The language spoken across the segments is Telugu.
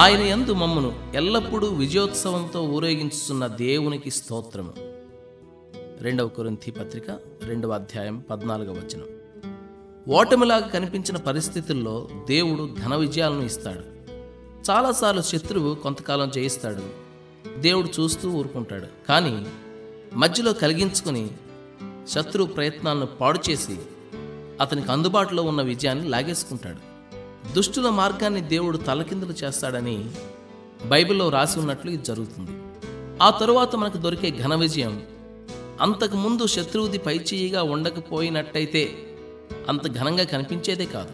ఆయన యందు మమ్మను ఎల్లప్పుడూ విజయోత్సవంతో ఊరేగించుతున్న దేవునికి స్తోత్రము. రెండవ కొరింథీ పత్రిక రెండవ అధ్యాయం పద్నాలుగవ వచనం. ఓటమిలాగా కనిపించిన పరిస్థితుల్లో దేవుడు ఘన విజయాలను ఇస్తాడు. చాలాసార్లు శత్రువు కొంతకాలం జయిస్తాడు. దేవుడు చూస్తూ ఊరుకుంటాడు. కానీ మధ్యలో కలిగించుకుని శత్రువు ప్రయత్నాలను పాడు చేసి అతనికి అందుబాటులో ఉన్న విజయాన్ని లాగేసుకుంటాడు. దుష్టుల మార్గాన్ని దేవుడు తలకిందులు చేస్తాడని బైబిల్లో రాసి ఉన్నట్లు ఇది జరుగుతుంది. ఆ తరువాత మనకు దొరికే ఘన విజయం అంతకుముందు శత్రువుది పైచేయిగా ఉండకపోయినట్టయితే అంత ఘనంగా కనిపించేదే కాదు.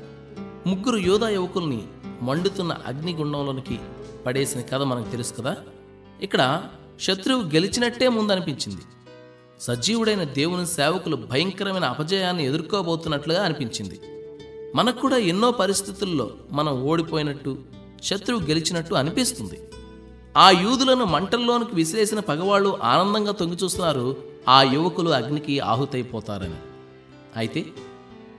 ముగ్గురు యోధా యువకుల్ని మండుతున్న అగ్నిగుండంలోనికి పడేసిన కథ మనకు తెలుసు కదా? ఇక్కడ శత్రువు గెలిచినట్టే ముందనిపించింది. సజీవుడైన దేవుని సేవకులు భయంకరమైన అపజయాన్ని ఎదుర్కోబోతున్నట్లుగా అనిపించింది. మనకు కూడా ఎన్నో పరిస్థితుల్లో మనం ఓడిపోయినట్టు శత్రువు గెలిచినట్టు అనిపిస్తుంది. ఆ యూదులను మంటల్లోనికి విసిరేసిన పగవాళ్ళు ఆనందంగా తొంగి చూస్తున్నారు ఆ యువకులు అగ్నికి ఆహుతైపోతారని. అయితే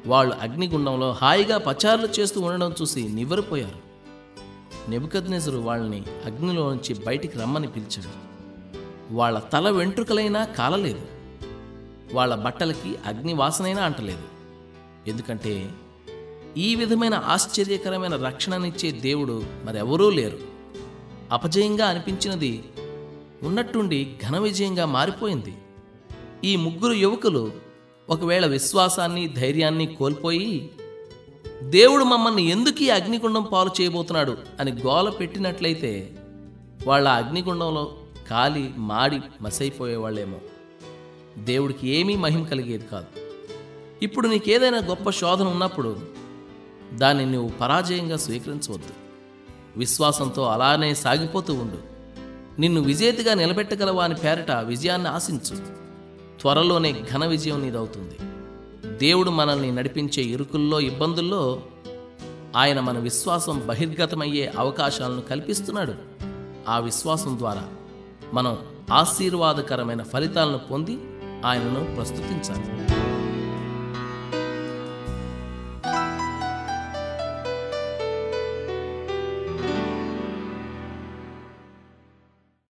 వాళ్ళు అగ్నిగుండంలో హాయిగా పచారులు చేస్తూ ఉండడం చూసి నివ్వరిపోయారు. నెబుకద్నెజరు వాళ్ళని అగ్నిలో నుంచి బయటికి రమ్మని పిలిచాడు. వాళ్ళ తల వెంట్రుకలైనా కాలలేదు. వాళ్ళ బట్టలకి అగ్ని వాసనైనా అంటలేదు. ఎందుకంటే ఈ విధమైన ఆశ్చర్యకరమైన రక్షణనిచ్చే దేవుడు మరెవరూ లేరు. అపజయంగా అనిపించినది ఉన్నట్టుండి ఘన విజయంగా మారిపోయింది. ఈ ముగ్గురు యువకులు ఒకవేళ విశ్వాసాన్ని ధైర్యాన్ని కోల్పోయి దేవుడు మమ్మల్ని ఎందుకు ఈ అగ్నిగుండం పాలు చేయబోతున్నాడు? అని గోల పెట్టినట్లయితే వాళ్ళ అగ్నిగుండంలో కాలి మాడి మసైపోయేవాళ్ళేమో. దేవుడికి ఏమీ మహిమ కలిగేది కాదు. ఇప్పుడు నీకేదైనా గొప్ప శోధన ఉన్నప్పుడు దాన్ని నువ్వు పరాజయంగా స్వీకరించవద్దు. విశ్వాసంతో అలానే సాగిపోతూ ఉండు. నిన్ను విజేతగా నిలబెట్టగలవా అని పేరట విజయాన్ని ఆశించు. త్వరలోనే ఘన విజయం నీదవుతుంది. దేవుడు మనల్ని నడిపించే ఇరుకుల్లో ఇబ్బందుల్లో ఆయన మన విశ్వాసం బహిర్గతమయ్యే అవకాశాలను కల్పిస్తున్నాడు. ఆ విశ్వాసం ద్వారా మనం ఆశీర్వాదకరమైన ఫలితాలను పొంది ఆయనను ప్రస్తుతించాలి.